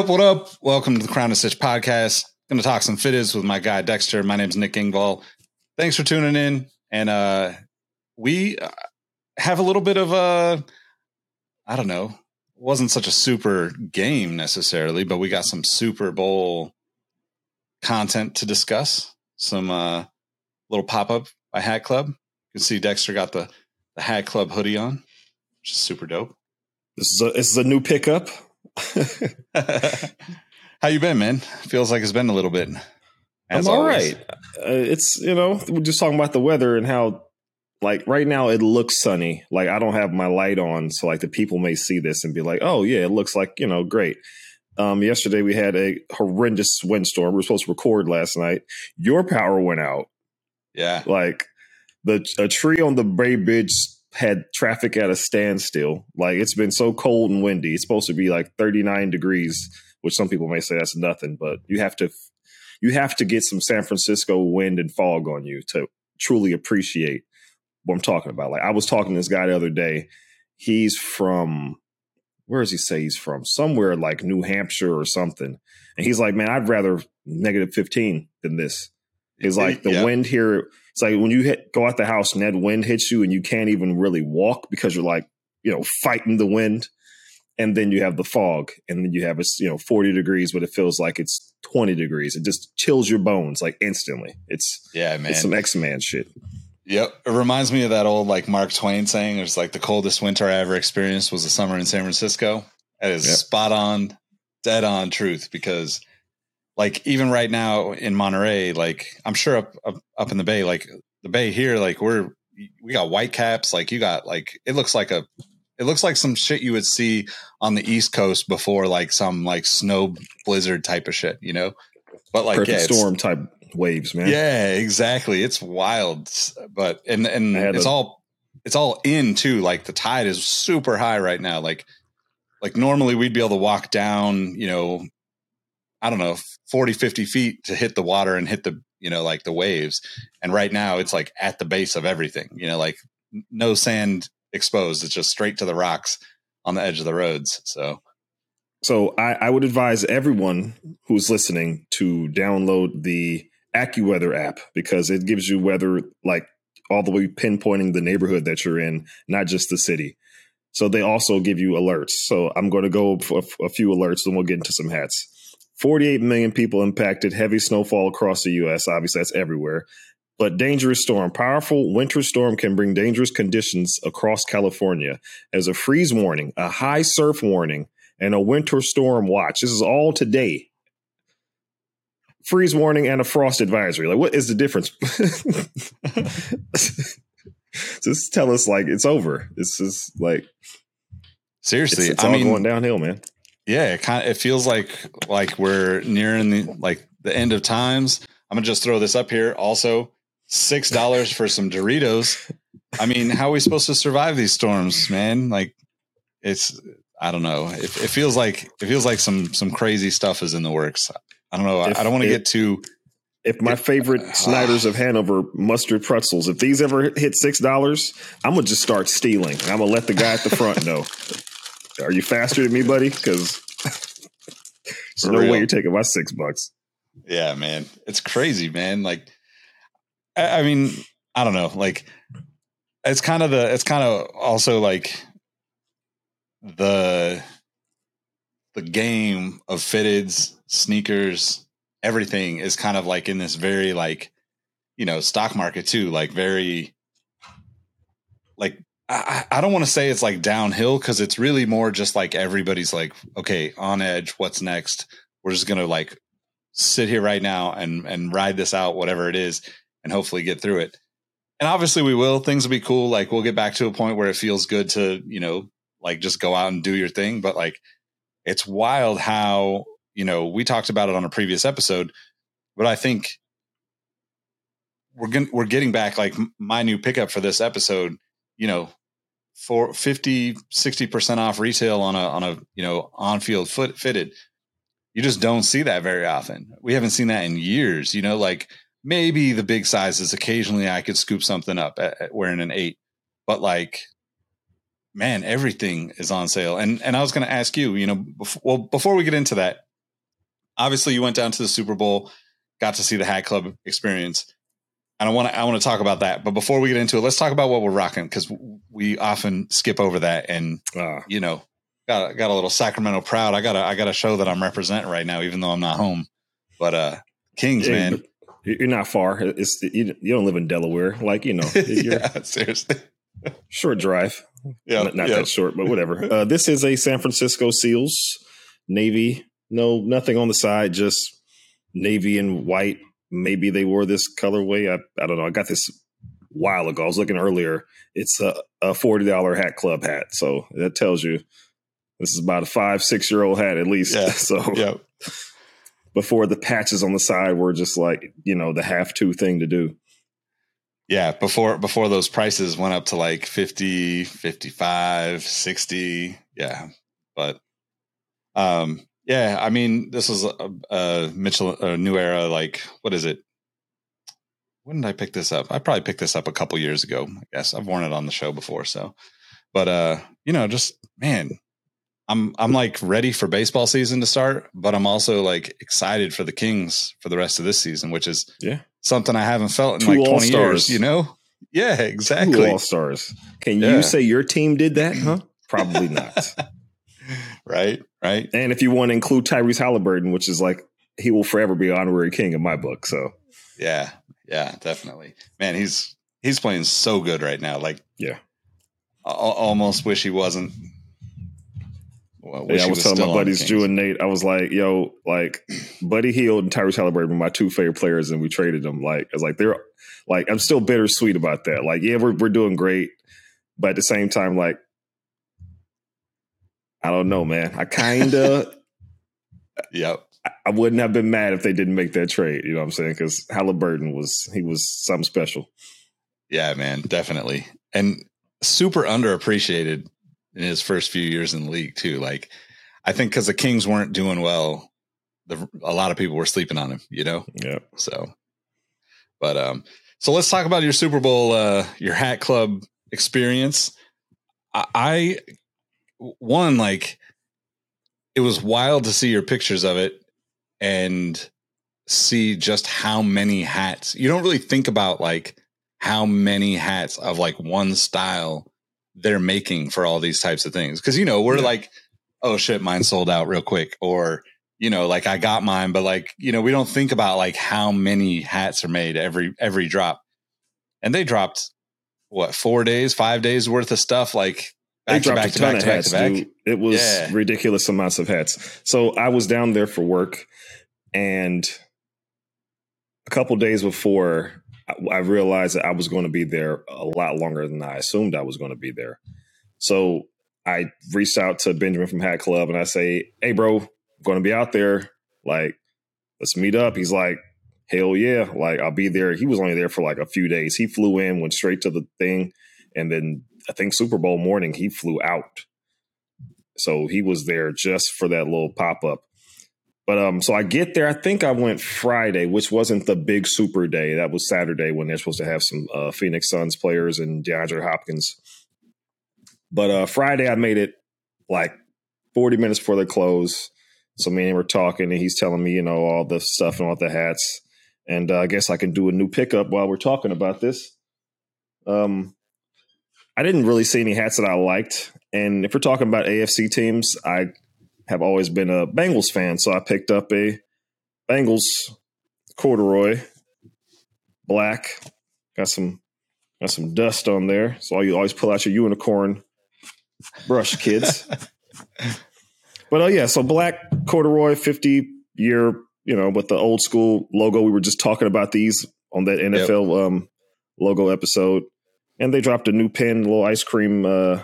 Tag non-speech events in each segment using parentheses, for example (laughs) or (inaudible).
up? What up? Welcome to the Crown and Stitch podcast. To talk some fitteds with my guy Dexter. My name's Nick Engvall. Thanks for tuning in. And uh we uh, have a little bit of a, I don't know, wasn't such a super game necessarily, but we got some Super Bowl content to discuss. Some uh little pop up by Hat Club. You can see Dexter got the the Hat Club hoodie on, which is super dope. This is a, this is a new pickup. (laughs) How you been, man? Feels like it's been a little bit. I'm all always. right. Uh, it's you know we're just talking about the weather and how like right now it looks sunny. Like I don't have my light on, so like the people may see this and be like, "Oh yeah, it looks like you know great." Um, yesterday we had a horrendous windstorm. We were supposed to record last night. Your power went out. Yeah, like the a tree on the Bay Bridge had traffic at a standstill. Like it's been so cold and windy. It's supposed to be like 39 degrees, which some people may say that's nothing, but you have to you have to get some San Francisco wind and fog on you to truly appreciate what I'm talking about. Like I was talking to this guy the other day. He's from where does he say he's from? Somewhere like New Hampshire or something. And he's like, man, I'd rather negative 15 than this. He's like the wind here it's like when you hit, go out the house and that wind hits you and you can't even really walk because you're like, you know, fighting the wind. And then you have the fog and then you have a, you know, 40 degrees, but it feels like it's 20 degrees. It just chills your bones like instantly. It's, yeah, man. It's some X Man shit. Yep. It reminds me of that old like Mark Twain saying, it's like the coldest winter I ever experienced was the summer in San Francisco. That is yep. spot on, dead on truth because like even right now in Monterey, like I'm sure up, up up in the bay, like the bay here, like we're we got white caps, like you got like it looks like a it looks like some shit you would see on the East Coast before like some like snow blizzard type of shit, you know? But like Perfect yeah, storm type waves, man. Yeah, exactly. It's wild. But and and it's a- all it's all in too. Like the tide is super high right now. Like like normally we'd be able to walk down, you know, I don't know, 40, 50 feet to hit the water and hit the, you know, like the waves. And right now it's like at the base of everything, you know, like no sand exposed. It's just straight to the rocks on the edge of the roads. So, so I, I would advise everyone who's listening to download the AccuWeather app because it gives you weather like all the way pinpointing the neighborhood that you're in, not just the city. So they also give you alerts. So I'm going to go for a few alerts, then we'll get into some hats. 48 million people impacted, heavy snowfall across the U.S. Obviously, that's everywhere. But dangerous storm. Powerful winter storm can bring dangerous conditions across California as a freeze warning, a high surf warning, and a winter storm watch. This is all today. Freeze warning and a frost advisory. Like, what is the difference? (laughs) Just tell us, like, it's over. It's just like, seriously, it's, it's all mean, going downhill, man yeah, it kind of, it feels like like we're nearing the like the end of times. I'm gonna just throw this up here. Also, six dollars for some Doritos. I mean, how are we supposed to survive these storms, man? Like, it's I don't know. It, it feels like it feels like some some crazy stuff is in the works. I don't know. If, I, don't want to get too. If my favorite uh, Snyder's of Hanover mustard pretzels, if these ever hit six dollars, I'm gonna just start stealing. I'm gonna let the guy at the front know. Are you faster than me, buddy? Because there's no real. way you're taking my six bucks. Yeah, man, it's crazy, man. Like, I, I mean, I don't know. Like, it's kind of the. It's kind of also like the the game of fitteds, sneakers, everything is kind of like in this very like you know stock market too, like very like I, I don't want to say it's like downhill because it's really more just like everybody's like, okay, on edge, what's next? We're just gonna like sit here right now and and ride this out, whatever it is, and hopefully get through it. And obviously we will. Things will be cool. Like we'll get back to a point where it feels good to, you know, like just go out and do your thing. But like it's wild how, you know, we talked about it on a previous episode, but I think we're gonna we're getting back like my new pickup for this episode, you know, for 50 60% off retail on a on a you know on field foot fitted you just don't see that very often we haven't seen that in years you know like maybe the big sizes occasionally i could scoop something up at, at wearing an eight but like man everything is on sale and and i was going to ask you you know before, well before we get into that obviously you went down to the Super Bowl, got to see the Hat Club experience. And I want to I want to talk about that. But before we get into it, let's talk about what we're rocking because we often skip over that. And uh, you know, got got a little Sacramento proud. I got I got to show that I'm representing right now, even though I'm not home. But uh, Kings, yeah, man, you're not far. It's you, you don't live in Delaware, like you know. (laughs) yeah, seriously. Short drive. Yeah, not, not yep. that short, but whatever. (laughs) Uh, this is a San Francisco Seals navy. No, nothing on the side, just navy and white. Maybe they wore this colorway. I, I don't know. I got this while ago. I was looking earlier. It's a, a forty dollar hat club hat, so that tells you this is about a five six year old hat at least. Yeah. (laughs) So yeah. Before the patches on the side were just like you know the half two thing to do. Yeah, before before those prices went up to like 50, 55, 60. Yeah. But um yeah, I mean, this is a, a Mitchell a new era like what is it? When did I pick this up? I probably picked this up a couple years ago. I guess I've worn it on the show before, so but uh, you know, just man, I'm I'm like ready for baseball season to start, but I'm also like excited for the Kings for the rest of this season, which is yeah something I haven't felt in Two like 20 years, you know? Yeah, exactly. All stars. Can yeah. you say your team did that? Huh? (laughs) Probably not. (laughs) right, right. And if you want to include Tyrese Halliburton, which is like he will forever be honorary king in my book. So yeah, yeah, definitely. Man, he's he's playing so good right now. Like yeah, I almost wish he wasn't well, yeah, I was, was telling my buddies Drew and Nate, I was like, "Yo, like Buddy Hield and Tyrese Halliburton my two favorite players, and we traded them. Like, I was like, they're like, I'm still bittersweet about that. Like, yeah, we're we're doing great, but at the same time, like, I don't know, man. I kind of, (laughs) yep. I, I wouldn't have been mad if they didn't make that trade. You know what I'm saying? Because Halliburton was he was something special. Yeah, man, definitely, and super underappreciated in his first few years in the league too. Like I think because the Kings weren't doing well, the, a lot of people were sleeping on him. You know. Yeah. So, but um, so let's talk about your Super Bowl, uh, your Hat Club experience. I, I one like it was wild to see your pictures of it and see just how many hats. You don't really think about like how many hats of like one style they're making for all these types of things. Cause you know, we're yeah. like, oh shit, mine sold out real quick. Or, you know, like I got mine, but like, you know, we don't think about like how many hats are made every every drop. And they dropped what, four days, five days worth of stuff like back they dropped to back a ton to back of hats, Dude. It was yeah. ridiculous amounts of hats. So I was down there for work and a couple days before I realized that I was going to be there a lot longer than I assumed I was going to be there. So I reached out to Benjamin from Hat Club and I say, Hey, bro, I'm going to be out there. Like, let's meet up. He's like, Hell yeah. Like, I'll be there. He was only there for like a few days. He flew in, went straight to the thing. And then I think Super Bowl morning, he flew out. So he was there just for that little pop up. But um, so I get there. I think I went Friday, which wasn't the big super day. That was Saturday when they're supposed to have some uh, Phoenix Suns players and DeAndre Hopkins. But uh, Friday, I made it like 40 minutes before they close. So me and him were talking, and he's telling me, you know, all the stuff and all the hats. And uh, I guess I can do a new pickup while we're talking about this. Um, I didn't really see any hats that I liked. And if we're talking about AFC teams, I have always been a Bengals fan, so I picked up a Bengals corduroy black. Got some got some dust on there, so you always pull out your unicorn brush, kids. (laughs) but oh uh, yeah, so black corduroy, fifty year, you know, with the old school logo. We were just talking about these on that NFL yep. um, logo episode, and they dropped a new pin, a little ice cream. Uh,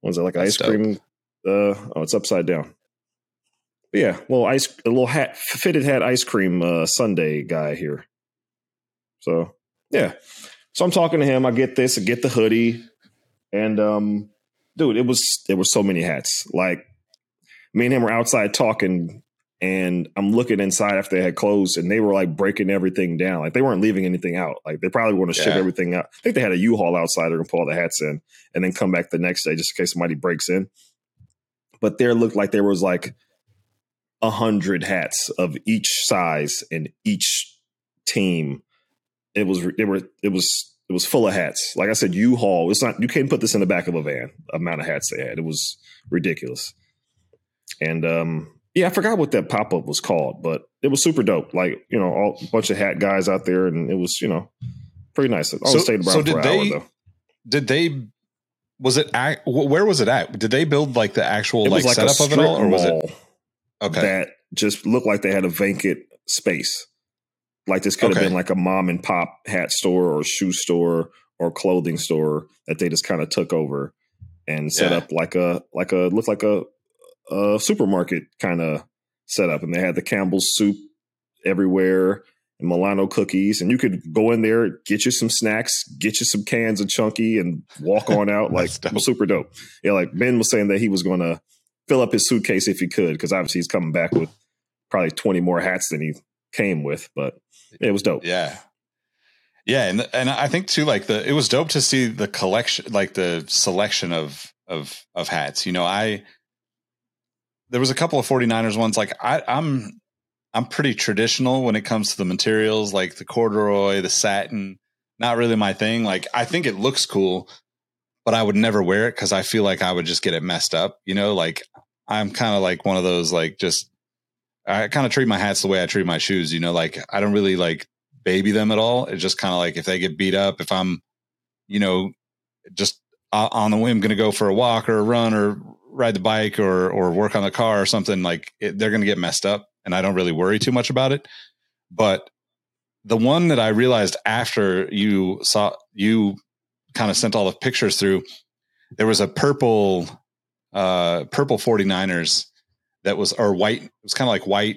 what was it like That's ice dope. cream uh, oh, it's upside down. But yeah, little ice, a little hat, fitted hat, ice cream uh, Sunday guy here. So yeah, so I'm talking to him. I get this, I get the hoodie, and um, dude, it was there were so many hats. Like me and him were outside talking, and I'm looking inside after they had closed, and they were like breaking everything down. Like they weren't leaving anything out. Like they probably want to yeah. ship everything out. I think they had a U-Haul outside. They're pull all the hats in, and then come back the next day just in case somebody breaks in but there looked like there was like a hundred hats of each size and each team. It was it were it was it was full of hats. Like I said, U-Haul. It's not you can't put this in the back of a van. Amount of hats they had. It was ridiculous. And um, yeah, I forgot what that pop up was called, but it was super dope. Like you know, all, a bunch of hat guys out there, and it was you know pretty nice. I so, stayed around so did they, hour, Did they? Was it? At, where was it at? Did they build like the actual like, like, setup of it all, or was it? Okay, that just looked like they had a vacant space. Like this could okay. have been like a mom and pop hat store or shoe store or clothing store that they just kind of took over and set yeah. up like a like a looked like a a supermarket kind of setup, and they had the Campbell's soup everywhere and Milano cookies, and you could go in there, get you some snacks, get you some cans of chunky, and walk on out (laughs) like super dope. Yeah, like Ben was saying that he was going to fill up his suitcase if he could, because obviously he's coming back with probably twenty more hats than he came with, but it was dope. Yeah. Yeah, and and I think too, like the it was dope to see the collection, like the selection of of of hats. You know, I there was a couple of 49ers ones. Like I, I'm, I'm pretty traditional when it comes to the materials, like the corduroy, the satin. Not really my thing. Like I think it looks cool, but I would never wear it because I feel like I would just get it messed up. You know, like I'm kind of like one of those like just I kind of treat my hats the way I treat my shoes. You know, like I don't really like baby them at all. It's just kind of like if they get beat up, if I'm, you know, just on the whim going to go for a walk or a run or ride the bike or or work on the car or something like it, they're going to get messed up and i don't really worry too much about it. But the one that i realized after you saw you kind of sent all the pictures through there was a purple uh purple 49ers that was or white it was kind of like white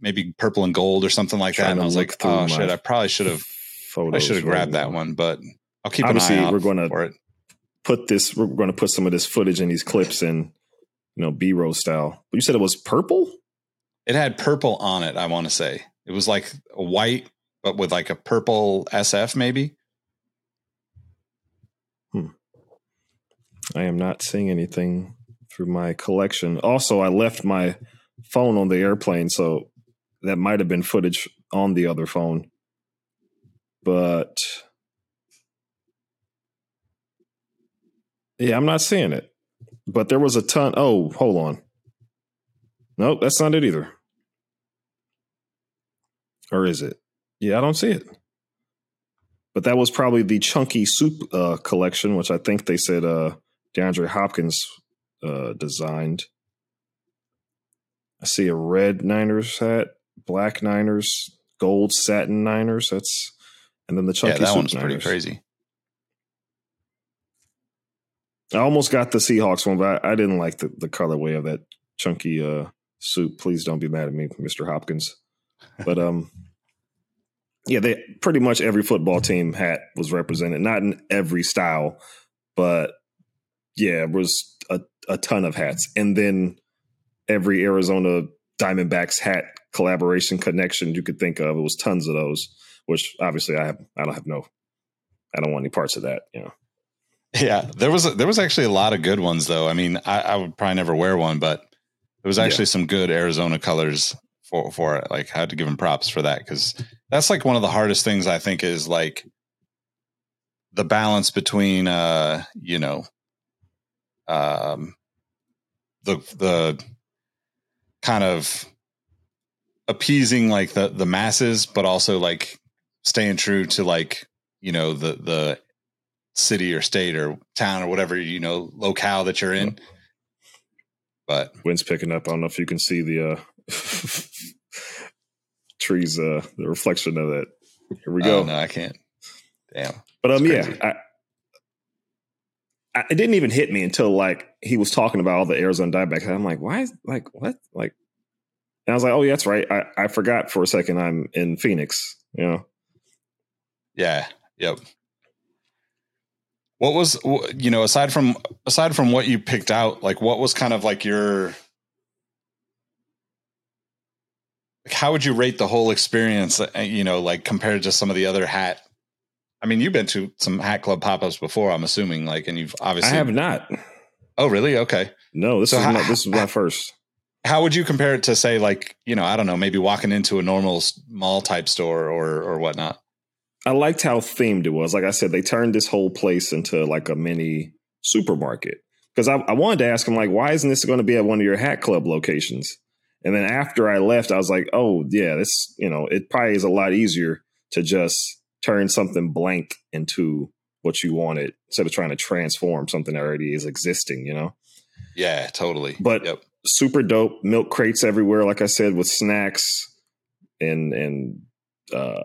maybe purple and gold or something like that and i was like oh shit i probably should have i should have grabbed that one but i'll keep Obviously, an eye out we're gonna for it put this. We're going to put some of this footage in these clips in, you know, B roll style. But you said it was purple. It had purple on it. I want to say it was like a white, but with like a purple SF maybe. Hmm. I am not seeing anything through my collection. Also, I left my phone on the airplane, so that might have been footage on the other phone. But Yeah, I'm not seeing it. But there was a ton. Oh, hold on. Nope, that's not it either. Or is it? Yeah, I don't see it. But that was probably the chunky soup uh, collection, which I think they said uh, DeAndre Hopkins uh, designed. I see a red Niners hat, black Niners, gold satin Niners. That's and then the chunky. Yeah, that one's Niners. pretty crazy. I almost got the Seahawks one, but I, I didn't like the, the colorway of that chunky uh, suit. Please don't be mad at me, Mr. Hopkins. But um, yeah, they pretty much every football team hat was represented. Not in every style, but yeah, it was a, a ton of hats. And then every Arizona Diamondbacks hat collaboration connection you could think of, it was tons of those. Which obviously I have, I don't have no, I don't want any parts of that. You know. Yeah, there was there was actually a lot of good ones though. I mean, I, I would probably never wear one, but there was actually yeah. some good Arizona colors for for it. Like, I had to give him props for that because that's like one of the hardest things I think is like the balance between uh you know um the the kind of appeasing like the the masses but also like staying true to like you know the the city or state or town or whatever you know locale that you're in. But wind's picking up. I don't know if you can see the uh, (laughs) trees, uh, the reflection of that. Here we go. Oh, no, I can't. Damn. But um, yeah, I, I, it didn't even hit me until like he was talking about all the Arizona Diamondbacks. I'm like, why? Is, like what? Like, and I was like, oh, yeah, that's right. I, I forgot for a second. I'm in Phoenix. You know. Yeah. Yep. What was you know aside from aside from what you picked out, like what was kind of like your like how would you rate the whole experience? Uh, you know, like compared to some of the other hat. I mean, you've been to some hat club pop ups before. I'm assuming, like, and you've obviously I have not. Oh, really? Okay. No, this so is how, my, this is my first. how would you compare it to say like you know I don't know maybe walking into a normal mall type store or or whatnot? I liked how themed it was. Like I said, they turned this whole place into like a mini supermarket. Because I, I wanted to ask him like, why isn't this going to be at one of your Hat Club locations? And then after I left, I was like, oh yeah, this you know it probably is a lot easier to just turn something blank into what you wanted instead of trying to transform something that already is existing. You know? Yeah, totally. But yep. super dope. Milk crates everywhere, like I said, with snacks and and uh,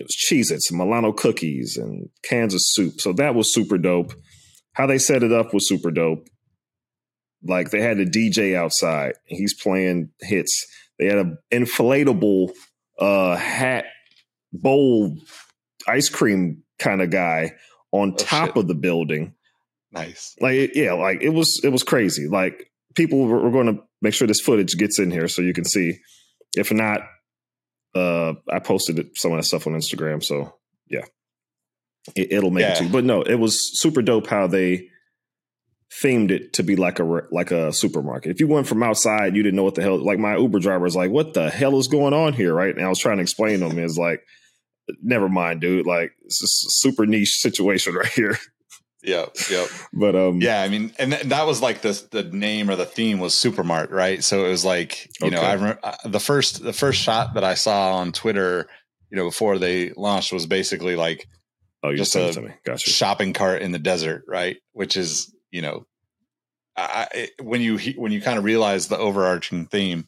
it was Cheez Its, Milano cookies, and cans of soup. So that was super dope. How they set it up was super dope. Like they had a DJ outside, and he's playing hits. They had an inflatable uh, hat bowl ice cream kind of guy on oh, top shit. of the building. Nice. Like yeah, like it was it was crazy. Like people were, were going to make sure this footage gets in here so you can see. If not, uh, I posted some of that stuff on Instagram. So yeah, it, will make yeah. it too. But no, it was super dope how they themed it to be like a like a supermarket. If you went from outside, you didn't know what the hell. Like my Uber driver was like, "What the hell is going on here?" Right? And I was trying to explain to him, is like, "Never mind, dude. Like it's a super niche situation (laughs) right here." Yep, yep. But um, yeah, I mean, and th- that was like the the name or the theme was Supermart, right? So it was like you okay. know, I remember uh, the first the first shot that I saw on Twitter, you know, before they launched was basically like oh, you just a gotcha. shopping cart in the desert, right? Which is you know, I, it, when you when you kind of realize the overarching theme,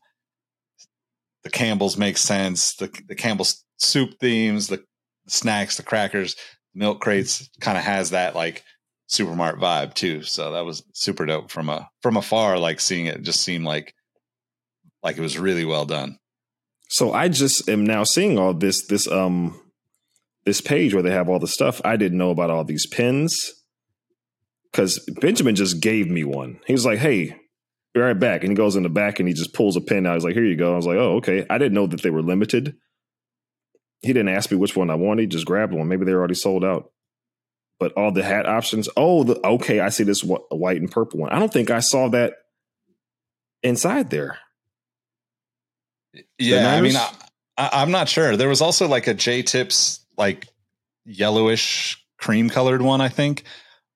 the Campbell's makes sense. The the Campbell's soup themes, the snacks, the crackers, milk crates, kind of has that like Supermart vibe too. So that was super dope from a from afar. Like seeing it just seemed like like it was really well done. So I just am now seeing all this this um this page where they have all the stuff. I didn't know about all these pins because Benjamin just gave me one. He was like, "Hey, be right back," and he goes in the back and he just pulls a pin out. He's like, "Here you go." I was like, "Oh, okay." I didn't know that they were limited. He didn't ask me which one I wanted. He just grabbed one. Maybe they're already sold out but all the hat options. Oh, the, okay, I see this white and purple one. I don't think I saw that inside there. Yeah, I mean, I, am not sure. There was also like a J Tips like yellowish cream colored one, I think,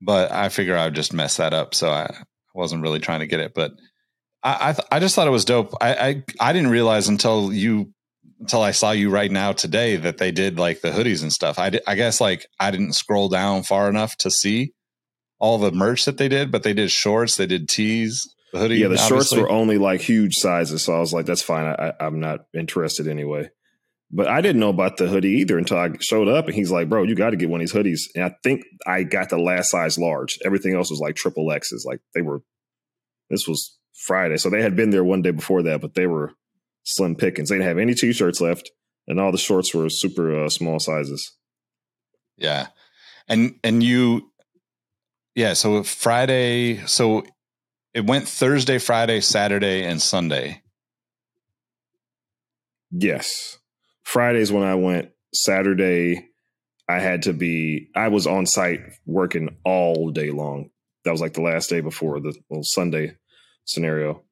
but I figure I would just mess that up, so I wasn't really trying to get it. But I I, th- I just thought it was dope. I, I I didn't realize until you until I saw you right now today that they did like the hoodies and stuff. I, I guess like I didn't scroll down far enough to see all the merch that they did, but they did shorts, they did tees, the hoodie. Yeah, the obviously. shorts were only like huge sizes, so I was like, that's fine. I, I'm not interested anyway. But I didn't know about the hoodie either until I showed up, and he's like, "Bro, you got to get one of these hoodies." And I think I got the last size large. Everything else was like triple X's. Like they were. This was Friday, so they had been there one day before that, but they were slim pickings. They didn't have any t-shirts left, and all the shorts were super uh, small sizes. Yeah, and and you, yeah. So Friday, so it went Thursday, Friday, Saturday, and Sunday. Yes, Fridays when I went. Saturday, I had to be. I was on site working all day long. That was like the last day before the well, Sunday scenario.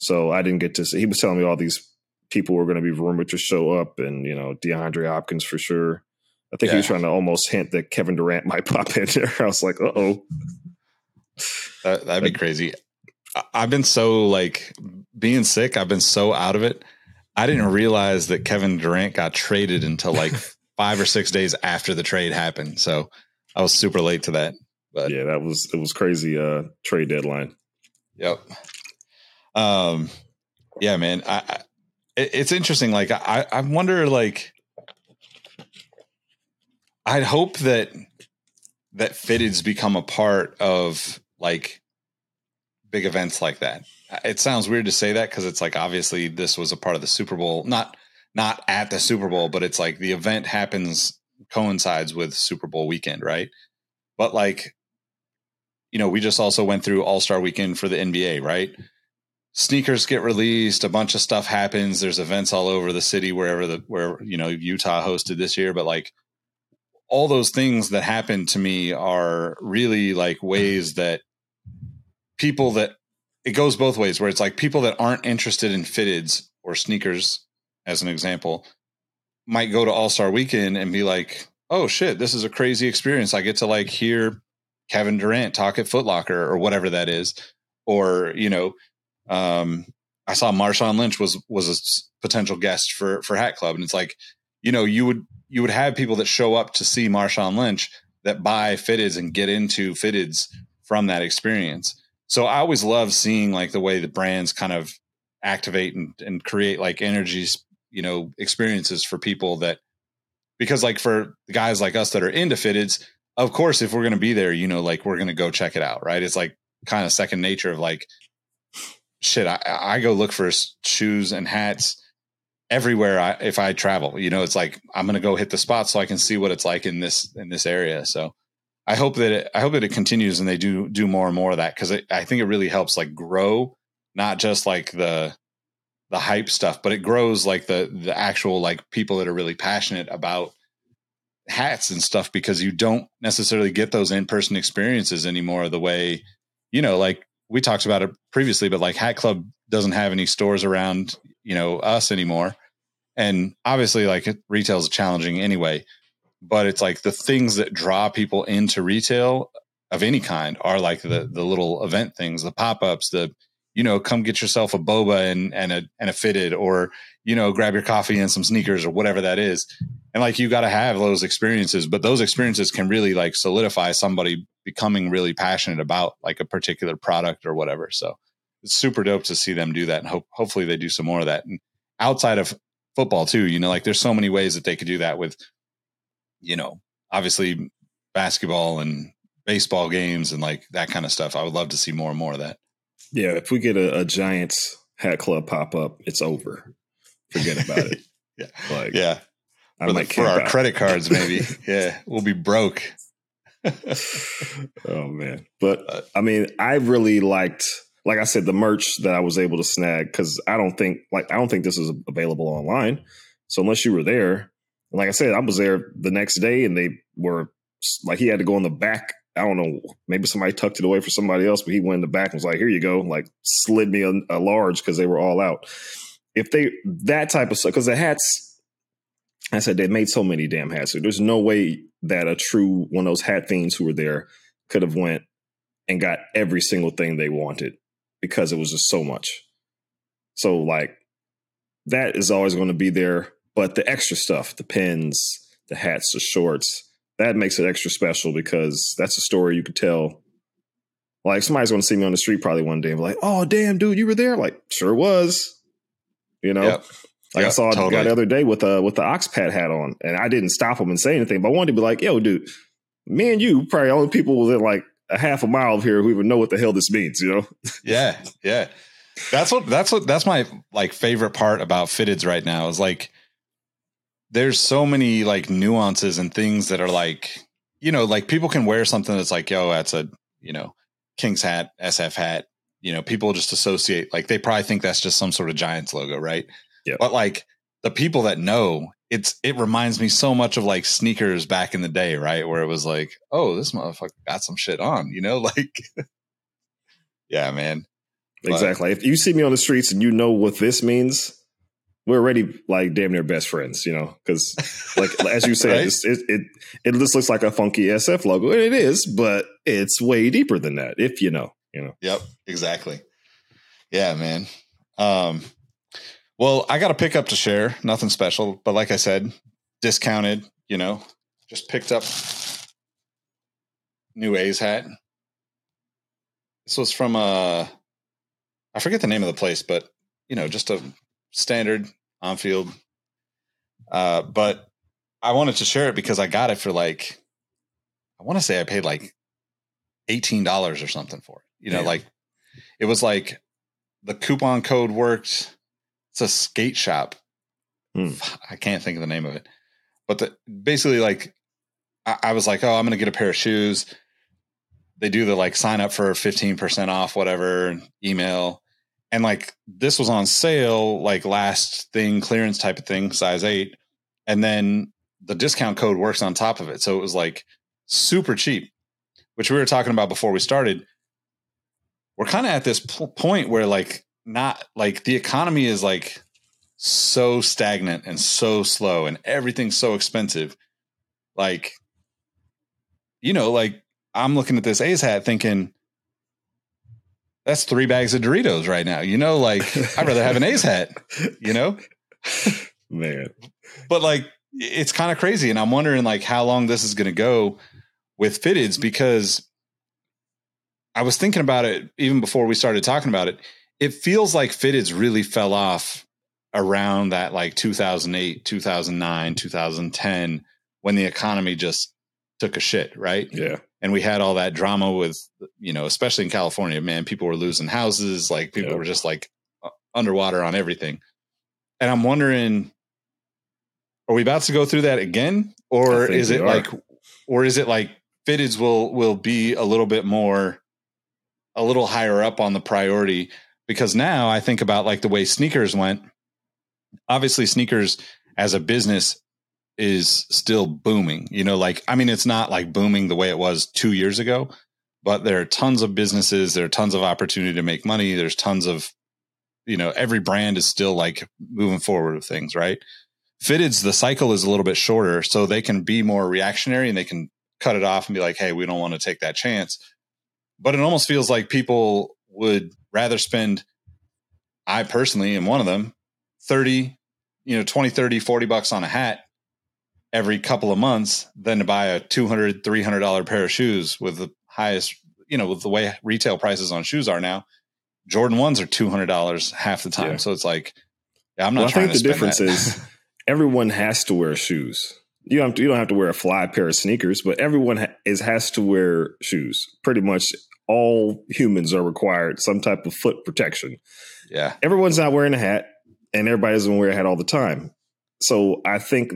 So I didn't get to see. He was telling me all these people were going to be rumored to show up, and you know DeAndre Hopkins for sure. I think yeah. he was trying to almost hint that Kevin Durant (laughs) might pop in there. I was like, uh oh, that, that'd be crazy. I've been so like being sick. I've been so out of it. I didn't realize that Kevin Durant got traded until like (laughs) five or six days after the trade happened. So I was super late to that. But yeah, that was it was crazy uh trade deadline. Yep. Um, yeah, man. I, I it's interesting. Like I, I wonder. Like I'd hope that that fitteds become a part of like big events like that. It sounds weird to say that because it's like obviously this was a part of the Super Bowl, not not at the Super Bowl, but it's like the event happens coincides with Super Bowl weekend, right? But like, you know, we just also went through All Star Weekend for the NBA, right? Sneakers get released, a bunch of stuff happens. There's events all over the city, wherever the where you know Utah hosted this year, but like all those things that happen to me are really like ways that people that it goes both ways where it's like people that aren't interested in fitteds or sneakers, as an example, might go to All Star Weekend and be like, "Oh shit, this is a crazy experience. I get to like hear Kevin Durant talk at Footlocker or whatever that is." Or you know, um, I saw Marshawn Lynch was was a potential guest for for Hat Club, and it's like, you know, you would you would have people that show up to see Marshawn Lynch that buy fitteds and get into fitteds from that experience. So I always love seeing like the way the brands kind of activate and, and create like energies, you know, experiences for people that because like for guys like us that are into fitteds, of course, if we're going to be there, you know, like we're going to go check it out, right? It's like kind of second nature of like, shit, I, I go look for shoes and hats everywhere I, if I travel. You know, it's like I'm going to go hit the spot so I can see what it's like in this in this area. So I hope that it, I hope that it continues and they do do more and more of that because I think it really helps like grow not just like the the hype stuff, but it grows like the the actual like people that are really passionate about hats and stuff because you don't necessarily get those in person experiences anymore the way you know like we talked about it previously, but like Hat Club doesn't have any stores around, you know, us anymore. And obviously, like retail is challenging anyway, but it's like the things that draw people into retail of any kind are like the the little event things, the pop ups, the you know, come get yourself a boba and and a and a fitted, or you know, grab your coffee and some sneakers or whatever that is. And like you got to have those experiences, but those experiences can really like solidify somebody becoming really passionate about like a particular product or whatever. So it's super dope to see them do that, and hope hopefully they do some more of that. And outside of football too, you know, like there's so many ways that they could do that with, you know, obviously basketball and baseball games and like that kind of stuff. I would love to see more and more of that. Yeah, if we get a, a Giants hat club pop up, it's over. Forget about it. (laughs) yeah, like yeah. I for, the, for our out. credit cards, maybe. (laughs) yeah, we'll be broke. oh man, but uh, I mean, I really liked, like I said, the merch that I was able to snag because I don't think, like, I don't think this is available online. So unless you were there, like I said, I was there the next day, and they were like, he had to go in the back I don't know, maybe somebody tucked it away for somebody else, but he went in the back and was like, here you go, like slid me a, a large because they were all out. If they, that type of stuff, because the hats, I said, they made so many damn hats. So there's no way that a true one of those hat fiends who were there could have went and got every single thing they wanted because it was just so much. So like that is always going to be there. But the extra stuff, the pins, the hats, the shorts, that makes it extra special because that's a story you could tell. Like somebody's going to see me on the street probably one day and be like, "Oh, damn, dude, you were there!" Like, sure was. You know, yep. like yep, I saw totally. a guy the other day with a with the oxpad hat on, and I didn't stop him and say anything, but I wanted to be like, "Yo, dude, me and you probably only people within like a half a mile of here who even know what the hell this means." You know? (laughs) yeah, yeah. That's what that's what that's my like favorite part about fitteds right now is like there's so many like nuances and things that are like, you know, like people can wear something that's like, yo, that's a, you know, King's hat, SF hat. You know, people just associate like they probably think that's just some sort of Giants logo, right? Yeah. But like the people that know, it's it reminds me so much of like sneakers back in the day, right? Where it was like, oh, this motherfucker got some shit on, you know, (laughs) like yeah, man. Exactly. But, if you see me on the streets and you know what this means, we're already like damn near best friends, you know, because like (laughs) as you said, right? it, it it just looks like a funky SF logo, and it is, but it's way deeper than that, if you know, you know. Yep, exactly. Yeah, man. Um, well, I got a pickup to share, nothing special, but like I said, discounted. You know, just picked up new A's hat. This was from uh, I forget the name of the place, but you know, just a standard on field. Uh, but I wanted to share it because I got it for like, I want to say I paid like eighteen dollars or something for it. You know, like it was like the coupon code worked. It's a skate shop. Hmm. I can't think of the name of it, but the, basically, like I, I was like, oh, I'm going to get a pair of shoes. They do the like sign up for fifteen percent off, whatever email and like this was on sale like last thing clearance type of thing size 8 and then the discount code works on top of it so it was like super cheap which we were talking about before we started we're kind of at this p- point where like not like the economy is like so stagnant and so slow and everything's so expensive. Like, you know, like I'm looking at this A's hat thinking that's three bags of Doritos right now. You know, like I'd rather have an A's hat, you know? (laughs) Man. But like it's kind of crazy. And I'm wondering like how long this is gonna go with fitteds because I was thinking about it even before we started talking about it. It feels like fitteds really fell off around that like 2008, 2009, 2010 when the economy just took a shit, right? Yeah. And we had all that drama with, you know, especially in California, man, people were losing houses, like people Yeah. were just like underwater on everything. And I'm wondering, are we about to go through that again? Or is it are. like, or is it like fitteds will, will be a little bit more, a little higher up on the priority? Because now I think about like the way sneakers went. Obviously, sneakers as a business is still booming. You know, like I mean, it's not like booming the way it was two years ago, but there are tons of businesses. There are tons of opportunity to make money. There's tons of, you know, every brand is still like moving forward with things, right? Fitteds, the cycle is a little bit shorter, so they can be more reactionary and they can cut it off and be like, "Hey, we don't want to take that chance." But it almost feels like people would rather spend. I personally am one of them. 30 you know 20 30 40 bucks on a hat every couple of months than to buy a 200 300 dollar pair of shoes with the highest you know with the way retail prices on shoes are now jordan ones are 200 dollars half the time Yeah. so it's like yeah, i'm not Well, I think the difference is (laughs) everyone has to wear shoes. You don't have to, you don't have to wear a fly pair of sneakers, but everyone ha- is has to wear shoes. Pretty much all humans are required some type of foot protection. yeah Everyone's not wearing a hat, and everybody doesn't wear a hat all the time. So I think,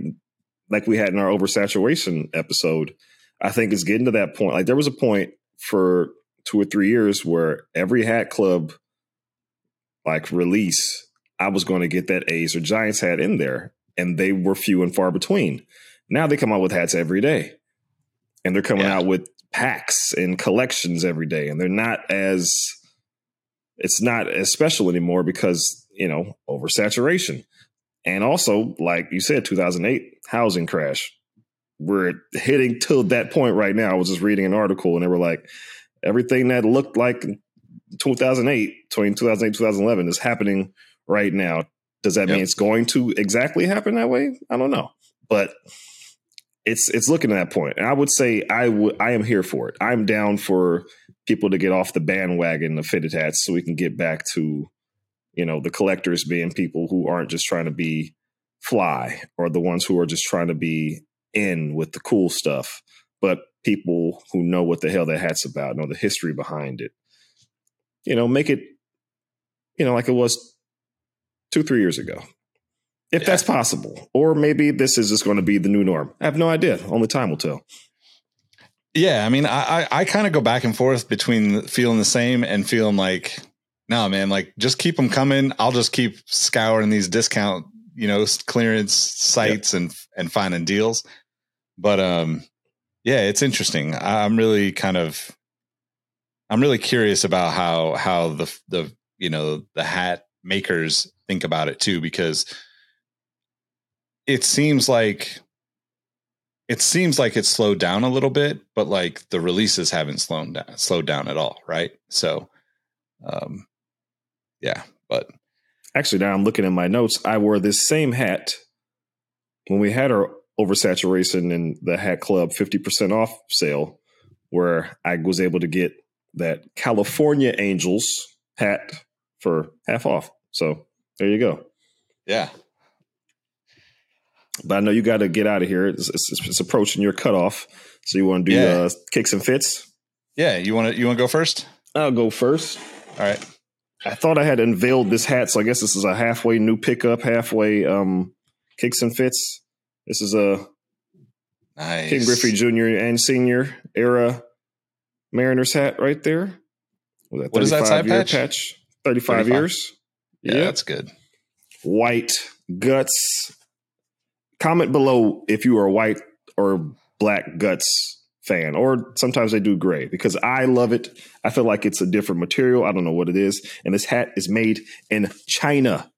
like we had in our oversaturation episode, I think it's getting to that point. Like there was a point for two or three years where every hat club, like release, I was going to get that A's or Giants hat in there, and they were few and far between. Now they come out with hats every day, and they're coming Yeah. out with packs and collections every day, and they're not as it's not as special anymore because you know oversaturation, and also like you said, 2008 housing crash. We're hitting to that point right now. I was just reading an article, and they were like, everything that looked like 2008, between 2008 2011 is happening right now. Does that Yep. mean it's going to exactly happen that way? I don't know, but it's it's looking at that point. And I would say I would I am here for it. I'm down for people to get off the bandwagon of fitted hats so we can get back to you know the collectors being people who aren't just trying to be fly or the ones who are just trying to be in with the cool stuff, but people who know what the hell that hat's about, know the history behind it. You know, make it you know like it was two three years ago. If Yeah. that's possible, or maybe this is just going to be the new norm. I have no idea. Only time will tell. Yeah, I mean, I I, I kind of go back and forth between feeling the same and feeling like, no, man, like just keep them coming. I'll just keep scouring these discount, you know, clearance sites and and finding deals. But um, yeah, it's interesting. I'm really kind of, I'm really curious about how how the the you know the hat makers think about it too, because it seems like it seems like it's slowed down a little bit, but like the releases haven't slowed down, slowed down at all, right? So, um, yeah, but Actually, now I'm looking at my notes. I wore this same hat when we had our oversaturation and the Hat Club 50% off sale, where I was able to get that California Angels hat for half off. So there you go. yeah, But I know you got to get out of here. It's, it's, it's approaching your cutoff. So you want to do Yeah. uh, kicks and fits? yeah. You want to you want to go first? I'll go first. All right. I thought I had unveiled this hat, so I guess this is a halfway new pickup, halfway um, kicks and fits. This is a Nice. Ken Griffey Jr. and Senior era Mariners hat right there. Was What is that side 35 year patch? 35, 35. years. Yeah, Yep. that's good. White guts. Comment below if you are a white or black guts fan, or sometimes they do gray because I love it. I feel like it's a different material. I don't know what it is, and this hat is made in China.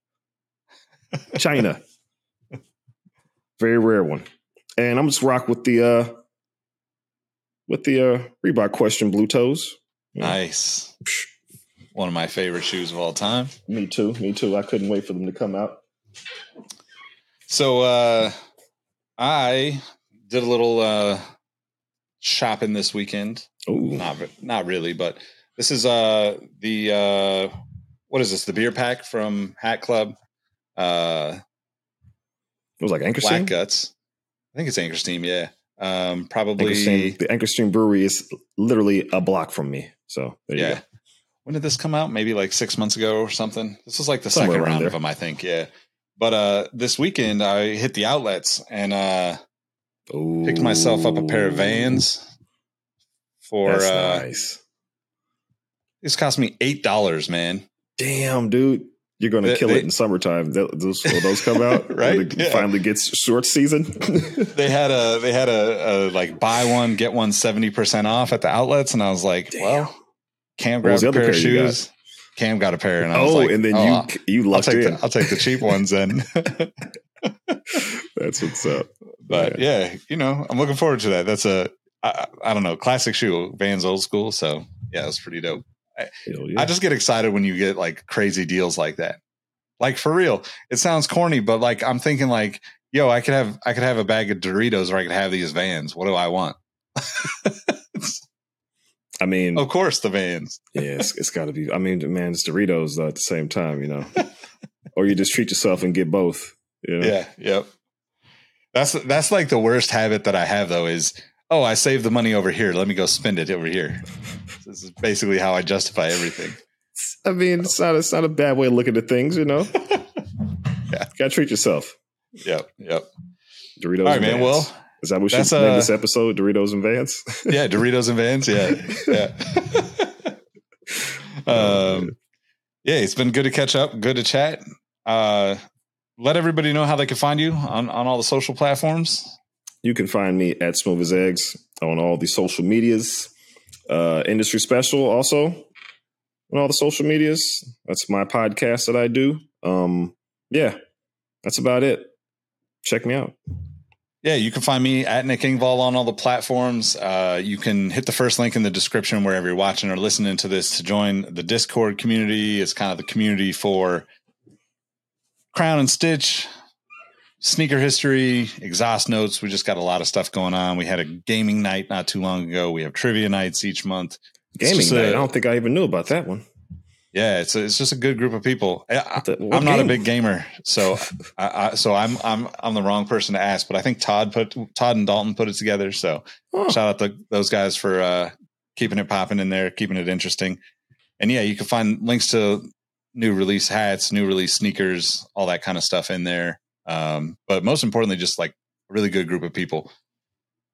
China, (laughs) very rare one, and I'm just rock with the uh with the uh Reebok question blue toes. Nice. One of my favorite shoes of all time. Me too. Me too. I couldn't wait for them to come out. So uh I did a little uh shopping this weekend. Ooh. Not not really, but this is uh the uh what is this? The beer pack from Hat Club. Uh It was like Anchor Black Steam. Guts. I think it's Anchor Steam, yeah. Um probably Anchor Steam. The Anchor Steam Brewery is literally a block from me. So there you yeah. go. When did this come out? Maybe like six months ago or something. This was like the Somewhere second round there. of them, I think. Yeah. But uh this weekend I hit the outlets and uh picked myself up a pair of Vans for That's uh nice. this cost me eight dollars, man. Damn, dude. You're going to They- kill they- it in summertime. Those, will those come out? (laughs) Right? When it Yeah. finally gets short season. They had a they had a, a like buy one get one 70% off at the outlets, and I was like, Damn. well, can't the a pair of pair got? shoes. Cam got a pair, and I was like, oh, like, and then oh, you I'll, you I'll lucked take in. the, I'll take the cheap ones then. (laughs) (laughs) That's what's up. but yeah, you know, I'm looking forward to that. That's a I, I don't know classic shoe, Vans old school. So yeah, it's pretty dope. Hell yeah. I just get excited when you get like crazy deals like that. Like for real, it sounds corny, but like I'm thinking like, yo, I could have I could have a bag of Doritos or I could have these Vans. What do I want? (laughs) I mean, of course, the Vans. yeah, it's, it's got to be. I mean, man, it's Doritos though, at the same time, you know. or you just treat yourself and get both. You know? Yeah, yep. That's that's like the worst habit that I have though is oh I saved the money over here. Let me go spend it over here. This is basically how I justify everything. I mean, it's not it's not a bad way of looking at things, you know. (laughs) Yeah. gotta treat yourself. Yep, yep. Doritos. All right, man. Vans. Well, is that what we should that's, name uh, this episode? Doritos and Vans. (laughs) yeah, Doritos and Vans. Yeah, yeah. (laughs) um, yeah, it's been good to catch up. Good to chat. Uh, let everybody know how they can find you on on all the social platforms. You can find me at Smooth as Eggs on all the social medias. Uh, Industry Special also on all the social medias. That's my podcast that I do. Um, yeah, that's about it. Check me out. Yeah, you can find me at Nick Engvall on all the platforms. Uh, you can hit the first link in the description wherever you're watching or listening to this to join the Discord community. It's kind of the community for Crown and Stitch, sneaker history, exhaust notes. We just got a lot of stuff going on. We had a gaming night not too long ago. We have trivia nights each month. Gaming night. I don't think I even knew about that one. Yeah, it's a, it's just a good group of people. I, What the- what I'm not a big gamer, so I, I, so I'm I'm I'm the wrong person to ask. But I think Todd put Todd and Dalton put it together. So Oh, shout out to those guys for uh, keeping it popping in there, keeping it interesting. And yeah, you can find links to new release hats, new release sneakers, all that kind of stuff in there. Um, but most importantly, just like a really good group of people.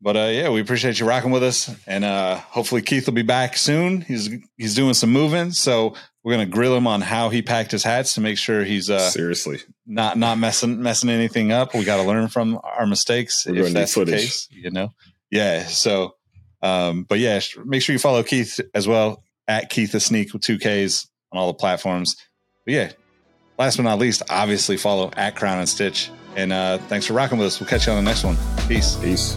But uh, yeah, we appreciate you rocking with us, and uh, hopefully Keith will be back soon. He's he's doing some moving, so we're gonna grill him on how he packed his hats to make sure he's uh, seriously. not not messing messing anything up. We got to learn from our mistakes We're if that's the case, you know. Yeah. So, um, but yeah, make sure you follow Keith as well at Keith the Sneak with two Ks on all the platforms. But yeah, last but not least, obviously follow at Crown and Stitch. And uh, thanks for rocking with us. We'll catch you on the next one. Peace. Peace.